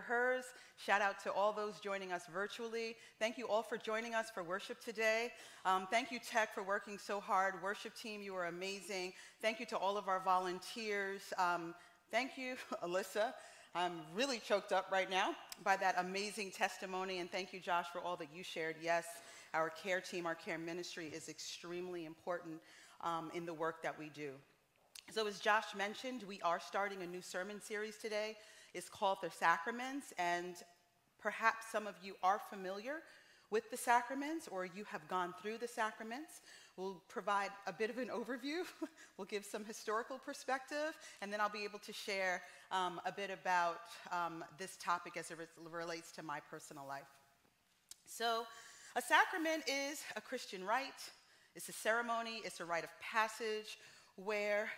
Are hers. Shout out to all those joining us virtually. Thank you all for joining us for worship today. Um, thank you, Tech, for working so hard. Worship team, you are amazing. Thank you to all of our volunteers. Um, thank you, Alyssa. I'm really choked up right now by that amazing testimony. And thank you, Josh, for all that you shared. Yes, our care team, our care ministry is extremely important um, in the work that we do. So, as Josh mentioned, we are starting a new sermon series today. It's called The Sacraments, and perhaps some of you are familiar with the sacraments or you have gone through the sacraments. We'll provide a bit of an overview, we'll give some historical perspective, and then I'll be able to share um, a bit about um, this topic as it re- relates to my personal life. So, a sacrament is a Christian rite, it's a ceremony, it's a rite of passage where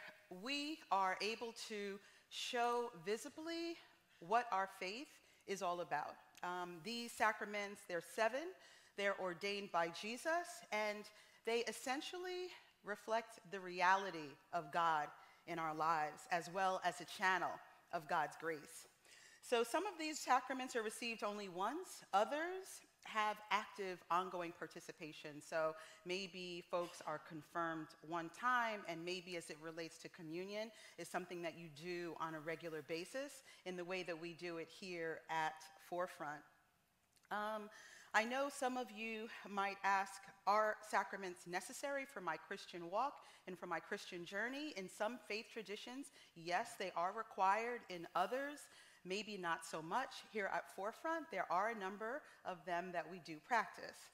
we are able to show visibly what our faith is all about. Um, these sacraments, they're seven, they're ordained by Jesus, and they essentially reflect the reality of God in our lives, as well as a channel of God's grace. So some of these sacraments are received only once, others have active ongoing participation. So maybe folks are confirmed one time, and maybe as it relates to communion, is something that you do on a regular basis in the way that we do it here at Forefront. Um, I know some of you might ask, are sacraments necessary for my Christian walk and for my Christian journey? In some faith traditions, yes, they are required. In others, maybe not so much. Here at Forefront, there are a number of them that we do practice.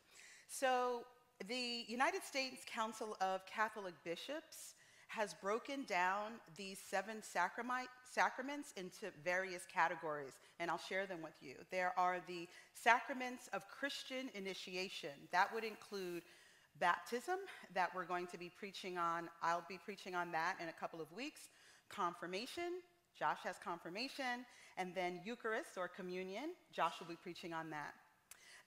So, the United States Council of Catholic Bishops has broken down these seven sacraments into various categories, and I'll share them with you. There are the sacraments of Christian initiation, that would include baptism, that we're going to be preaching on. I'll be preaching on that in a couple of weeks. Confirmation, Josh has confirmation, and then Eucharist or communion. Josh will be preaching on that.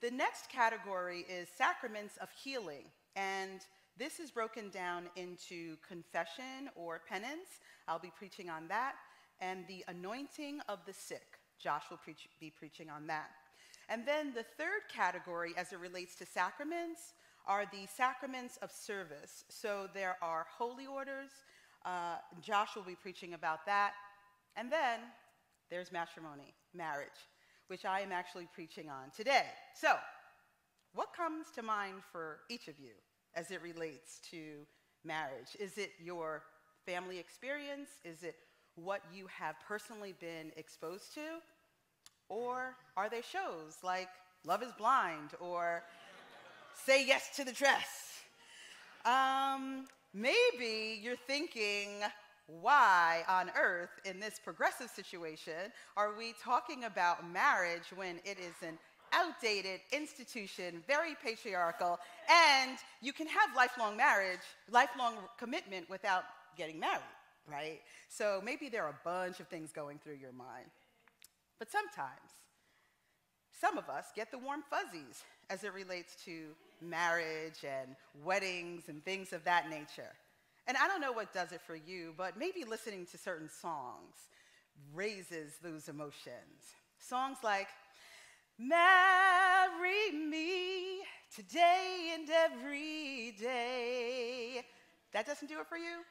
The next category is sacraments of healing, and this is broken down into confession or penance. I'll be preaching on that, and the anointing of the sick. Josh will preach, be preaching on that. And then the third category, as it relates to sacraments, are the sacraments of service. So there are holy orders. Uh, Josh will be preaching about that. And then there's matrimony, marriage, which I am actually preaching on today. So, what comes to mind for each of you as it relates to marriage? Is it your family experience? Is it what you have personally been exposed to? Or are they shows like Love is Blind or Say Yes to the Dress? Um, maybe you're thinking, why on earth, in this progressive situation, are we talking about marriage when it is an outdated institution, very patriarchal, and you can have lifelong marriage, lifelong commitment without getting married, right? So maybe there are a bunch of things going through your mind. But sometimes, some of us get the warm fuzzies as it relates to marriage and weddings and things of that nature. And I don't know what does it for you, but maybe listening to certain songs raises those emotions. Songs like, Marry me today and every day. That doesn't do it for you?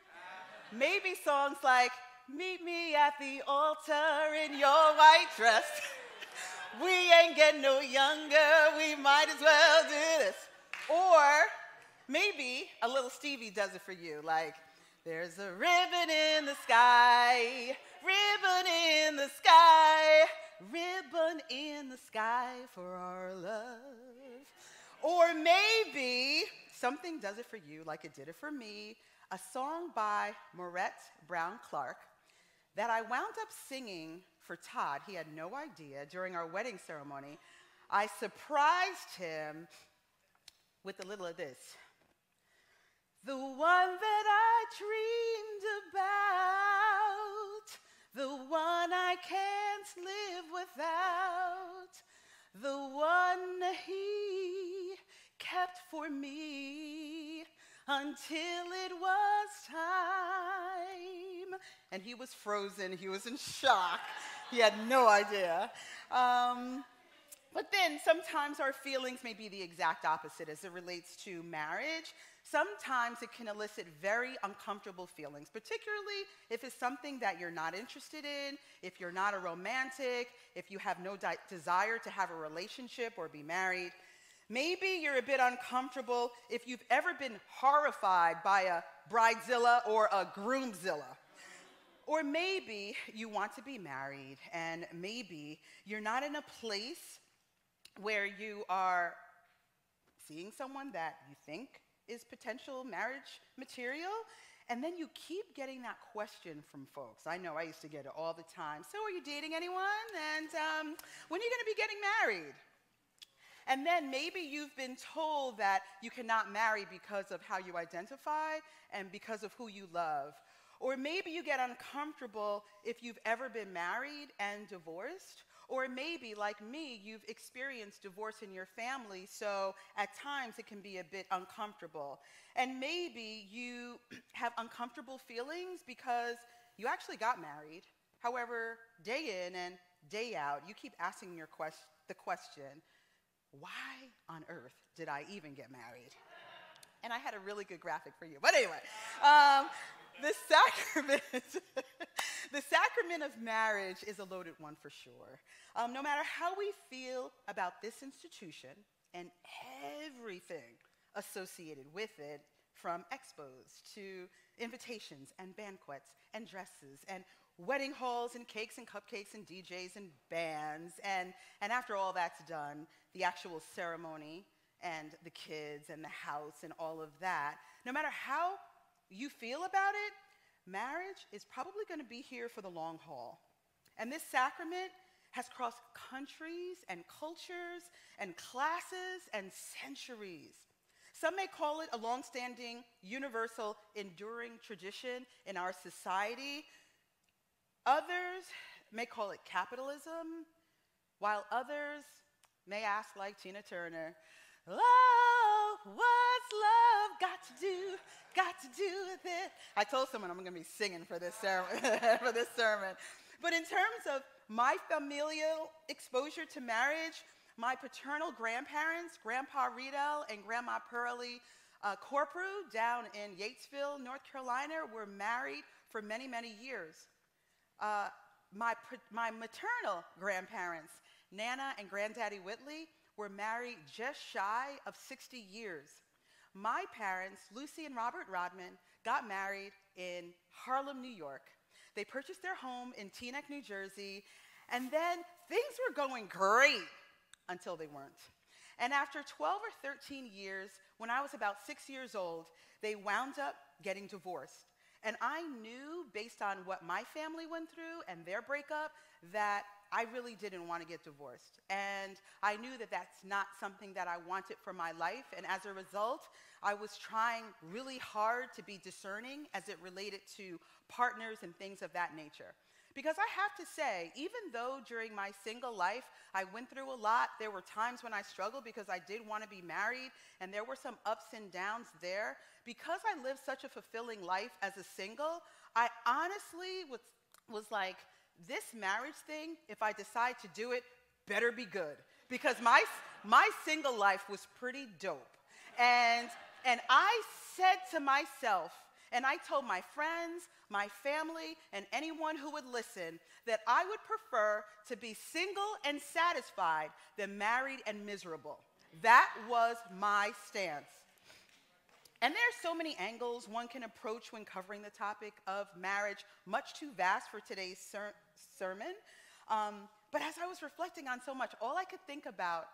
Maybe songs like, Meet me at the altar in your white dress. we ain't getting no younger, we might as well do this. Or maybe a little Stevie does it for you, like, there's a ribbon in the sky, ribbon in the sky, ribbon in the sky for our love. Or maybe something does it for you like it did it for me, a song by Morette Brown Clark that I wound up singing for Todd. He had no idea during our wedding ceremony. I surprised him with a little of this. The one that I dreamed about, the one I can't live without, the one he kept for me until it was time. And he was frozen, he was in shock, he had no idea. Um, but then sometimes our feelings may be the exact opposite as it relates to marriage. Sometimes it can elicit very uncomfortable feelings, particularly if it's something that you're not interested in, if you're not a romantic, if you have no desire to have a relationship or be married. Maybe you're a bit uncomfortable if you've ever been horrified by a bridezilla or a groomzilla. Or maybe you want to be married and maybe you're not in a place where you are seeing someone that you think is potential marriage material, and then you keep getting that question from folks. I know I used to get it all the time. So, are you dating anyone? And um, when are you going to be getting married? And then maybe you've been told that you cannot marry because of how you identify and because of who you love. Or maybe you get uncomfortable if you've ever been married and divorced. Or maybe, like me, you've experienced divorce in your family, so at times it can be a bit uncomfortable. And maybe you have uncomfortable feelings because you actually got married. However, day in and day out, you keep asking your quest- the question why on earth did I even get married? And I had a really good graphic for you. But anyway, um, the sacrament, the sacrament of marriage is a loaded one for sure. Um, no matter how we feel about this institution and everything associated with it, from expos to invitations and banquets and dresses and wedding halls and cakes and cupcakes and DJs and bands. And, and after all that's done, the actual ceremony and the kids and the house and all of that, no matter how you feel about it, marriage is probably going to be here for the long haul. And this sacrament has crossed countries and cultures and classes and centuries. Some may call it a long-standing, universal, enduring tradition in our society. Others may call it capitalism, while others may ask, like Tina Turner, Oh, what's love got to do, got to do with it? I told someone I'm going to be singing for this, sermon, for this sermon. But in terms of my familial exposure to marriage, my paternal grandparents, Grandpa Riedel and Grandma Pearlie uh, Corprew down in Gatesville, North Carolina, were married for many, many years. Uh, my, my maternal grandparents, Nana and Granddaddy Whitley, were married just shy of 60 years. My parents, Lucy and Robert Rodman, got married in Harlem, New York. They purchased their home in Teaneck, New Jersey, and then things were going great until they weren't. And after 12 or 13 years, when I was about six years old, they wound up getting divorced. And I knew, based on what my family went through and their breakup, that I really didn't want to get divorced. And I knew that that's not something that I wanted for my life. And as a result, I was trying really hard to be discerning as it related to partners and things of that nature. Because I have to say, even though during my single life I went through a lot, there were times when I struggled because I did want to be married, and there were some ups and downs there. Because I lived such a fulfilling life as a single, I honestly was, was like, this marriage thing, if I decide to do it, better be good. Because my, my single life was pretty dope. And, and I said to myself, and I told my friends, my family, and anyone who would listen that I would prefer to be single and satisfied than married and miserable. That was my stance. And there are so many angles one can approach when covering the topic of marriage, much too vast for today's sermon. Um, but as I was reflecting on so much, all I could think about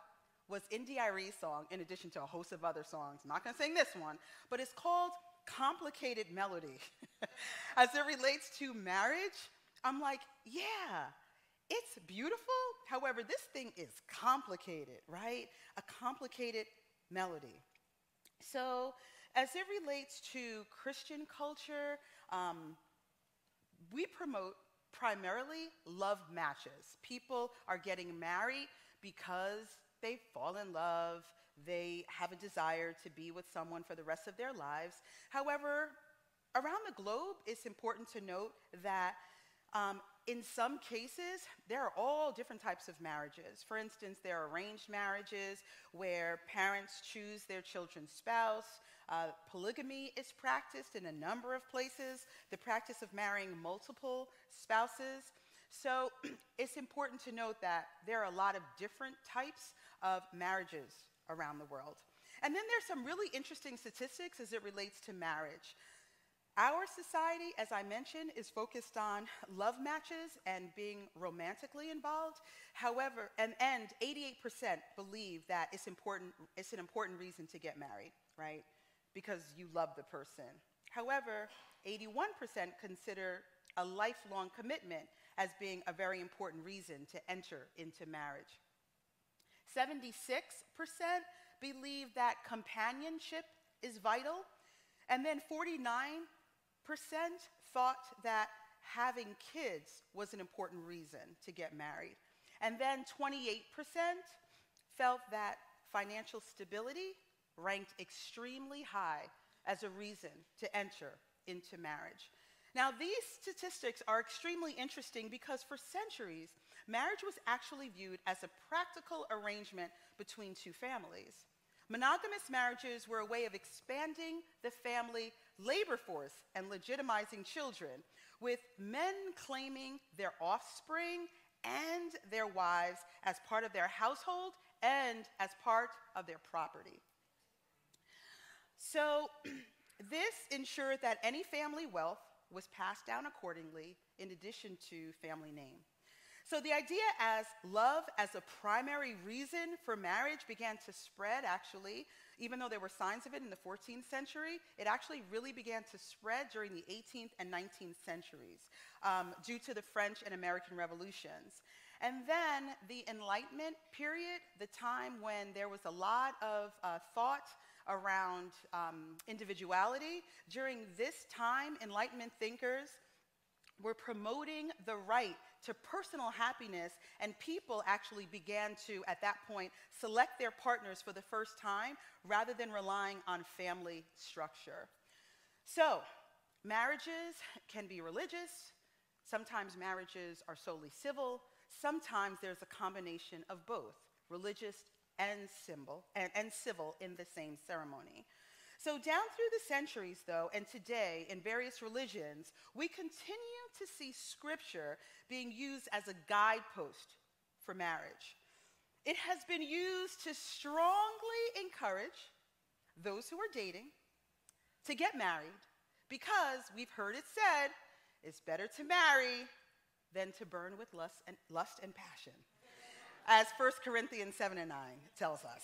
was India.Arie's song, in addition to a host of other songs. I'm not going to sing this one, but it's called Complicated Melody. As it relates to marriage, I'm like, yeah, it's beautiful. However, this thing is complicated, right? A complicated melody. So, as it relates to Christian culture, um, we promote primarily love matches. People are getting married because they fall in love, they have a desire to be with someone for the rest of their lives. However, around the globe, it's important to note that um, in some cases, there are all different types of marriages. For instance, there are arranged marriages where parents choose their children's spouse. Uh, polygamy is practiced in a number of places, the practice of marrying multiple spouses. So it's important to note that there are a lot of different types of marriages around the world. And then there's some really interesting statistics as it relates to marriage. Our society, as I mentioned, is focused on love matches and being romantically involved. However, and, and 88% believe that it's, important, it's an important reason to get married, right? Because you love the person. However, 81% consider a lifelong commitment as being a very important reason to enter into marriage. 76% believe that companionship is vital, and then 49% thought that having kids was an important reason to get married. And then 28% felt that financial stability ranked extremely high as a reason to enter into marriage. Now, these statistics are extremely interesting because for centuries, marriage was actually viewed as a practical arrangement between two families. Monogamous marriages were a way of expanding the family labor force and legitimizing children, with men claiming their offspring and their wives as part of their household and as part of their property. So, this ensured that any family wealth was passed down accordingly in addition to family name. So the idea as love as a primary reason for marriage began to spread actually, even though there were signs of it in the 14th century, it actually really began to spread during the 18th and 19th centuries um, due to the French and American revolutions. And then the Enlightenment period, the time when there was a lot of uh, thought around um, individuality. During this time, Enlightenment thinkers were promoting the right to personal happiness, and people actually began to, at that point, select their partners for the first time rather than relying on family structure. So, marriages can be religious, sometimes marriages are solely civil, sometimes there's a combination of both, religious and, symbol, and, and civil in the same ceremony. So, down through the centuries, though, and today in various religions, we continue to see scripture being used as a guidepost for marriage. It has been used to strongly encourage those who are dating to get married because we've heard it said it's better to marry than to burn with lust and, lust and passion as 1 Corinthians 7 and 9 tells us.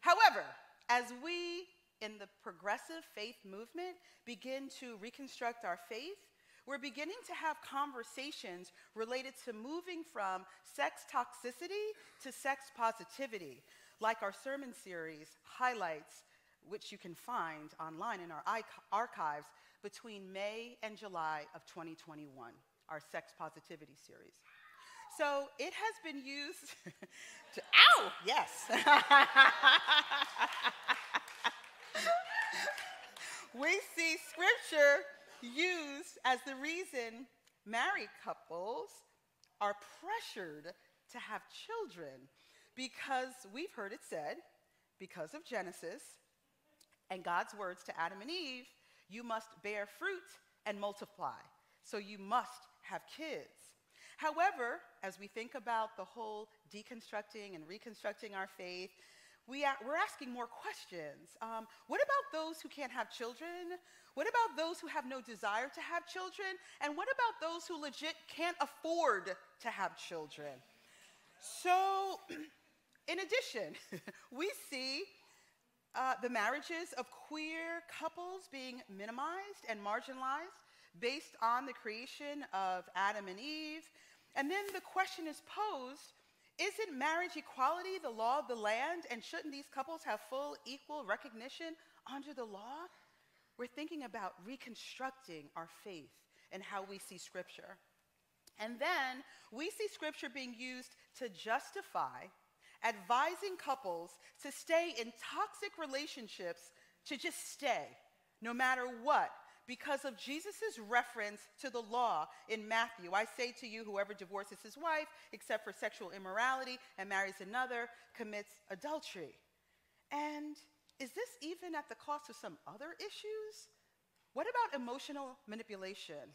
However, as we in the progressive faith movement begin to reconstruct our faith, we're beginning to have conversations related to moving from sex toxicity to sex positivity, like our sermon series highlights, which you can find online in our archives between May and July of 2021, our sex positivity series. So it has been used to, ow, yes. we see scripture used as the reason married couples are pressured to have children because we've heard it said, because of Genesis and God's words to Adam and Eve, you must bear fruit and multiply. So you must have kids. However, as we think about the whole deconstructing and reconstructing our faith, we are, we're asking more questions. Um, what about those who can't have children? What about those who have no desire to have children? And what about those who legit can't afford to have children? So, in addition, we see uh, the marriages of queer couples being minimized and marginalized based on the creation of Adam and Eve. And then the question is posed isn't marriage equality the law of the land? And shouldn't these couples have full equal recognition under the law? We're thinking about reconstructing our faith and how we see Scripture. And then we see Scripture being used to justify advising couples to stay in toxic relationships to just stay, no matter what, because of Jesus' reference to the law in Matthew. I say to you, whoever divorces his wife, except for sexual immorality, and marries another, commits adultery. And is this even at the cost of some other issues? What about emotional manipulation?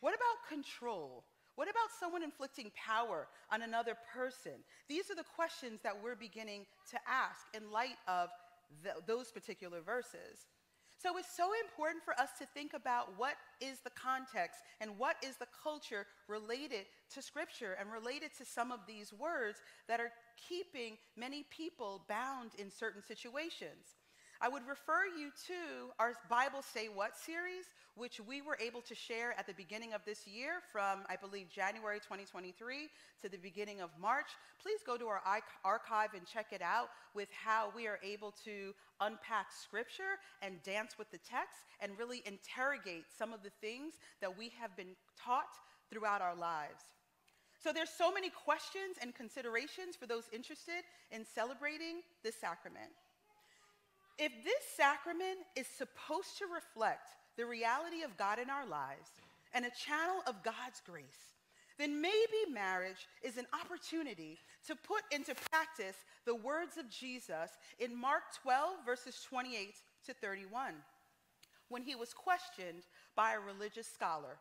What about control? What about someone inflicting power on another person? These are the questions that we're beginning to ask in light of the, those particular verses. So it's so important for us to think about what is the context and what is the culture related to Scripture and related to some of these words that are keeping many people bound in certain situations. I would refer you to our Bible Say What series, which we were able to share at the beginning of this year from, I believe, January 2023 to the beginning of March. Please go to our archive and check it out with how we are able to unpack scripture and dance with the text and really interrogate some of the things that we have been taught throughout our lives. So there's so many questions and considerations for those interested in celebrating this sacrament. If this sacrament is supposed to reflect the reality of God in our lives and a channel of God's grace, then maybe marriage is an opportunity to put into practice the words of Jesus in Mark 12, verses 28 to 31, when he was questioned by a religious scholar.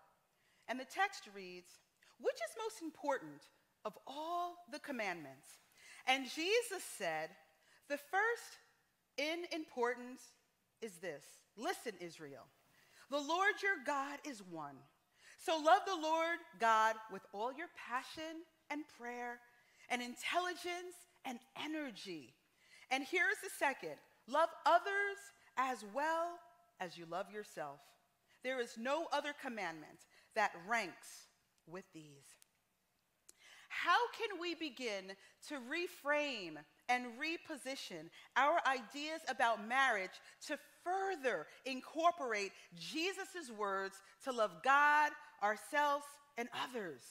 And the text reads, Which is most important of all the commandments? And Jesus said, The first in importance is this Listen, Israel, the Lord your God is one. So love the Lord God with all your passion and prayer and intelligence and energy. And here's the second love others as well as you love yourself. There is no other commandment that ranks with these. How can we begin to reframe and reposition our ideas about marriage to further incorporate Jesus' words to love God, ourselves, and others.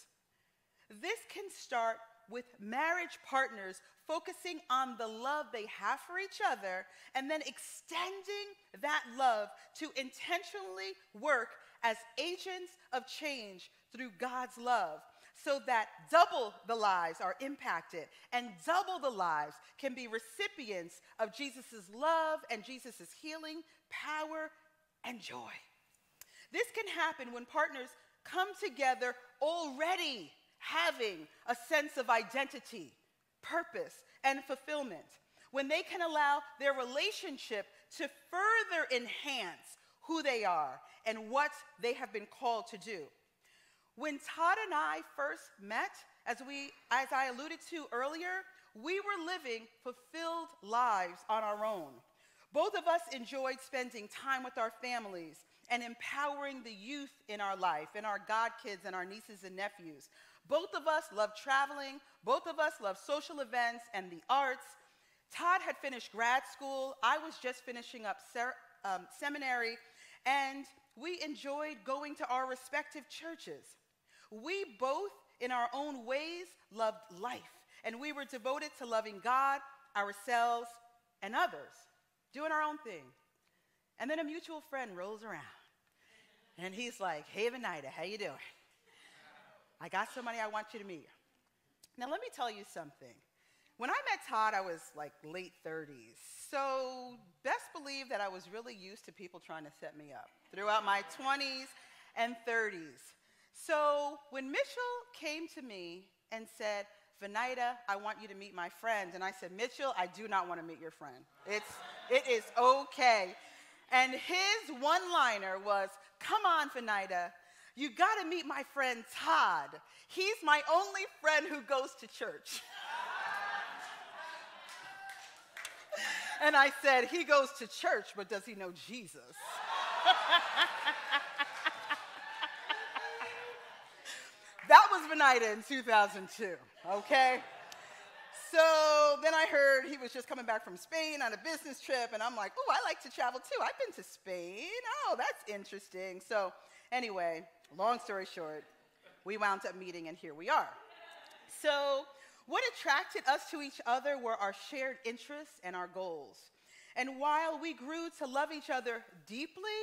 This can start with marriage partners focusing on the love they have for each other and then extending that love to intentionally work as agents of change through God's love so that double the lives are impacted and double the lives can be recipients of Jesus' love and Jesus' healing, power, and joy. This can happen when partners come together already having a sense of identity, purpose, and fulfillment. When they can allow their relationship to further enhance who they are and what they have been called to do. When Todd and I first met, as, we, as I alluded to earlier, we were living fulfilled lives on our own. Both of us enjoyed spending time with our families and empowering the youth in our life, and our God kids and our nieces and nephews. Both of us love traveling. Both of us love social events and the arts. Todd had finished grad school. I was just finishing up um, seminary, and we enjoyed going to our respective churches. We both, in our own ways, loved life, and we were devoted to loving God, ourselves, and others, doing our own thing. And then a mutual friend rolls around, and he's like, "Hey, Venida, how you doing? I got somebody I want you to meet." Now, let me tell you something. When I met Todd, I was like late 30s. So, best believe that I was really used to people trying to set me up throughout my 20s and 30s. So when Mitchell came to me and said, Venida, I want you to meet my friend. And I said, Mitchell, I do not want to meet your friend. It's, it is okay. And his one liner was, Come on, Venida, you got to meet my friend Todd. He's my only friend who goes to church. and I said, He goes to church, but does he know Jesus? that was Venida in 2002, okay? So then I heard he was just coming back from Spain on a business trip, and I'm like, oh, I like to travel too. I've been to Spain. Oh, that's interesting. So, anyway, long story short, we wound up meeting, and here we are. So, what attracted us to each other were our shared interests and our goals. And while we grew to love each other deeply,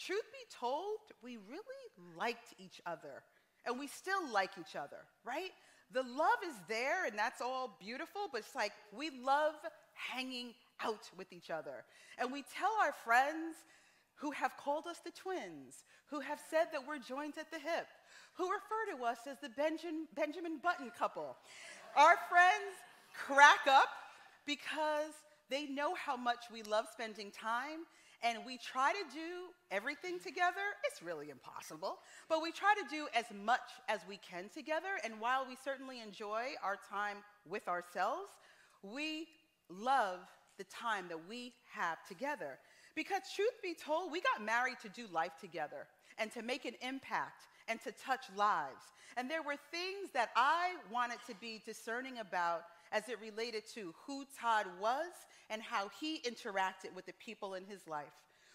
truth be told, we really liked each other. And we still like each other, right? the love is there and that's all beautiful, but it's like we love hanging out with each other. And we tell our friends who have called us the twins, who have said that we're joined at the hip, who refer to us as the Benjamin, Benjamin Button couple. Our friends crack up because they know how much we love spending time and we try to do everything together. It's really impossible, but we try to do as much as we can together. And while we certainly enjoy our time with ourselves, we love the time that we have together. Because, truth be told, we got married to do life together and to make an impact and to touch lives. And there were things that I wanted to be discerning about as it related to who Todd was and how he interacted with the people in his life.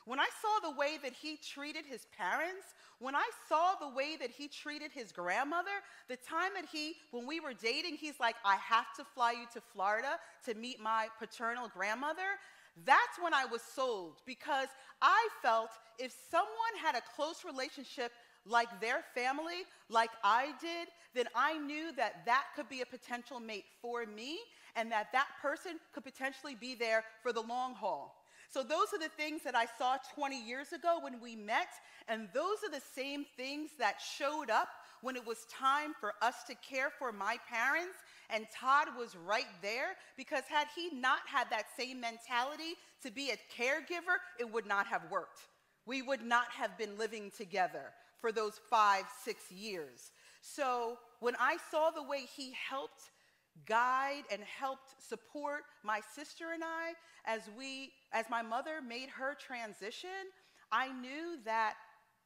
When I saw the way that he treated his parents, when I saw the way that he treated his grandmother, the time that he, when we were dating, he's like, I have to fly you to Florida to meet my paternal grandmother. That's when I was sold because I felt if someone had a close relationship like their family, like I did, then I knew that that could be a potential mate for me and that that person could potentially be there for the long haul. So, those are the things that I saw 20 years ago when we met, and those are the same things that showed up when it was time for us to care for my parents. And Todd was right there because, had he not had that same mentality to be a caregiver, it would not have worked. We would not have been living together for those five, six years. So, when I saw the way he helped guide and helped support my sister and I as we as my mother made her transition, I knew that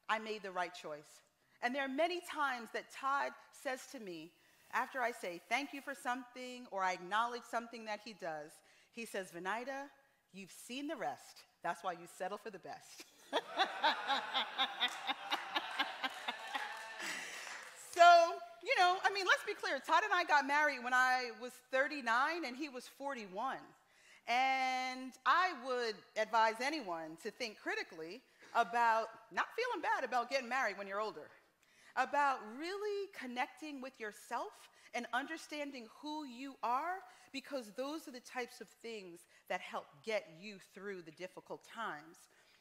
I made the right choice. And there are many times that Todd says to me, after I say thank you for something or I acknowledge something that he does, he says, Venida, you've seen the rest. That's why you settle for the best. you know, I mean, let's be clear. Todd and I got married when I was 39 and he was 41. And I would advise anyone to think critically about not feeling bad about getting married when you're older, about really connecting with yourself and understanding who you are, because those are the types of things that help get you through the difficult times.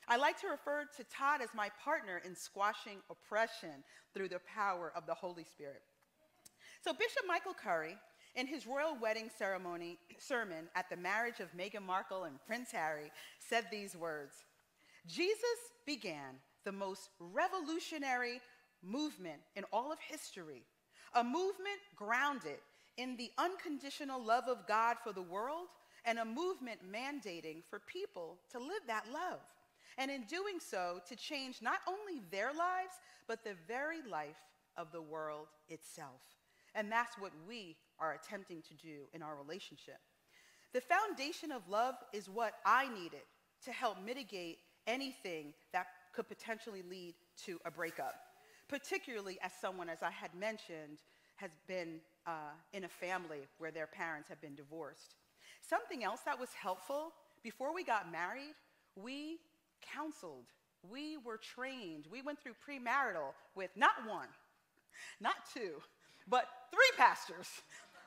I like to refer to Todd as my partner in squashing oppression through the power of the Holy Spirit. So, Bishop Michael Curry, in his royal wedding ceremony sermon at the marriage of Meghan Markle and Prince Harry, said these words Jesus began the most revolutionary movement in all of history, a movement grounded in the unconditional love of God for the world, and a movement mandating for people to live that love. And in doing so, to change not only their lives, but the very life of the world itself. And that's what we are attempting to do in our relationship. The foundation of love is what I needed to help mitigate anything that could potentially lead to a breakup, particularly as someone, as I had mentioned, has been uh, in a family where their parents have been divorced. Something else that was helpful before we got married, we counseled, we were trained, we went through premarital with not one, not two, but three pastors.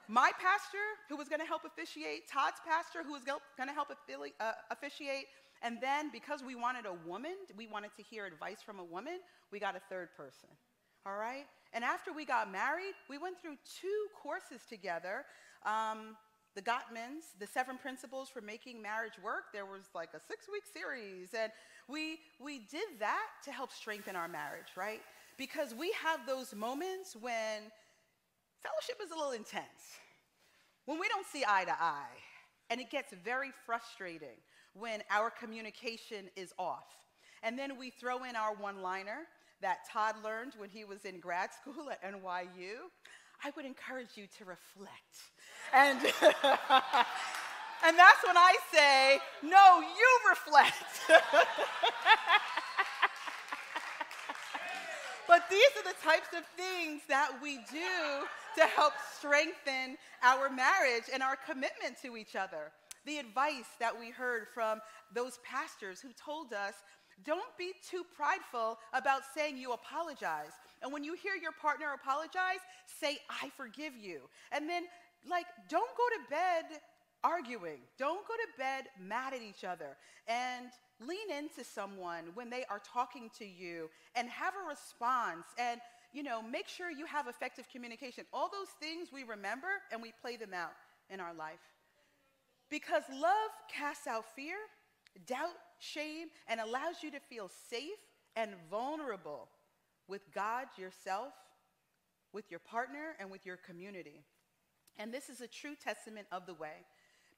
My pastor, who was going to help officiate, Todd's pastor, who was going to help uh, officiate, and then because we wanted a woman, we wanted to hear advice from a woman, we got a third person. All right? And after we got married, we went through two courses together. Um, the Gottmans, the seven principles for making marriage work. There was like a six week series. And we, we did that to help strengthen our marriage, right? Because we have those moments when Fellowship is a little intense. When we don't see eye to eye, And it gets very frustrating when our communication is off. And then we throw in our one liner that Todd learned when he was in grad school at NYU. I would encourage you to reflect. And, and that's when I say, no, you reflect. these are the types of things that we do to help strengthen our marriage and our commitment to each other. The advice that we heard from those pastors who told us don't be too prideful about saying you apologize. And when you hear your partner apologize, say, I forgive you. And then, like, don't go to bed arguing. Don't go to bed mad at each other. And lean into someone when they are talking to you and have a response. And, you know, make sure you have effective communication. All those things we remember and we play them out in our life. Because love casts out fear, doubt, shame, and allows you to feel safe and vulnerable with God, yourself, with your partner, and with your community. And this is a true testament of the way.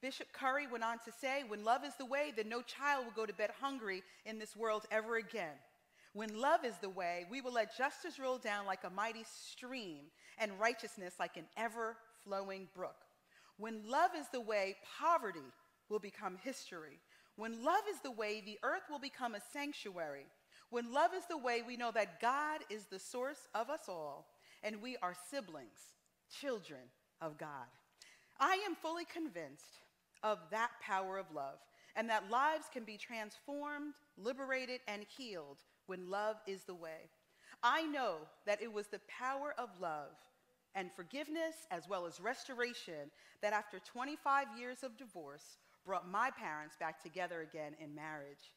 Bishop Curry went on to say, When love is the way, then no child will go to bed hungry in this world ever again. When love is the way, we will let justice roll down like a mighty stream and righteousness like an ever flowing brook. When love is the way, poverty will become history. When love is the way, the earth will become a sanctuary. When love is the way, we know that God is the source of us all, and we are siblings, children of God. I am fully convinced of that power of love, and that lives can be transformed, liberated, and healed when love is the way. I know that it was the power of love and forgiveness, as well as restoration, that after 25 years of divorce, brought my parents back together again in marriage.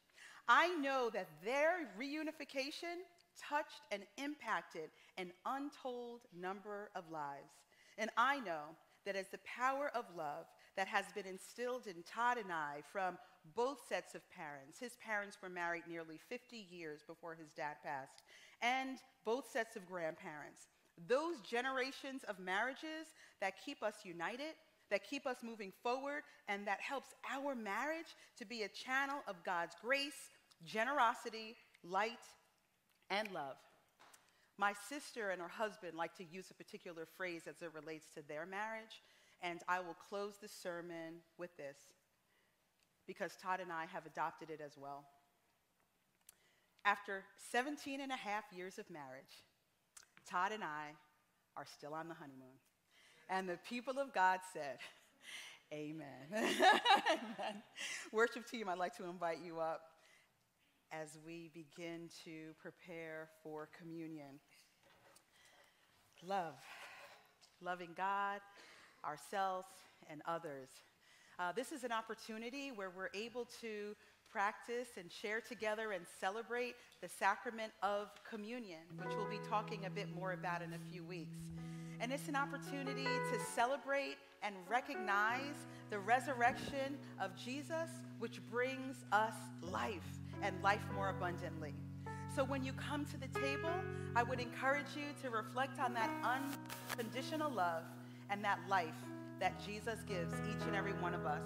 I know that their reunification touched and impacted an untold number of lives. And I know that as the power of love that has been instilled in Todd and I from both sets of parents, his parents were married nearly 50 years before his dad passed, and both sets of grandparents, those generations of marriages that keep us united that keep us moving forward and that helps our marriage to be a channel of God's grace, generosity, light, and love. My sister and her husband like to use a particular phrase as it relates to their marriage, and I will close the sermon with this because Todd and I have adopted it as well. After 17 and a half years of marriage, Todd and I are still on the honeymoon. And the people of God said, Amen. Amen. Worship team, I'd like to invite you up as we begin to prepare for communion. Love, loving God, ourselves, and others. Uh, this is an opportunity where we're able to practice and share together and celebrate the sacrament of communion, which we'll be talking a bit more about in a few weeks. And it's an opportunity to celebrate and recognize the resurrection of Jesus, which brings us life and life more abundantly. So when you come to the table, I would encourage you to reflect on that unconditional love and that life that Jesus gives each and every one of us.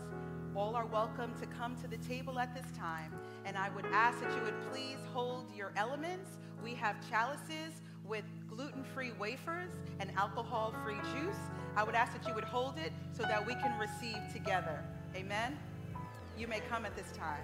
All are welcome to come to the table at this time. And I would ask that you would please hold your elements. We have chalices with gluten-free wafers and alcohol-free juice. I would ask that you would hold it so that we can receive together. Amen? You may come at this time.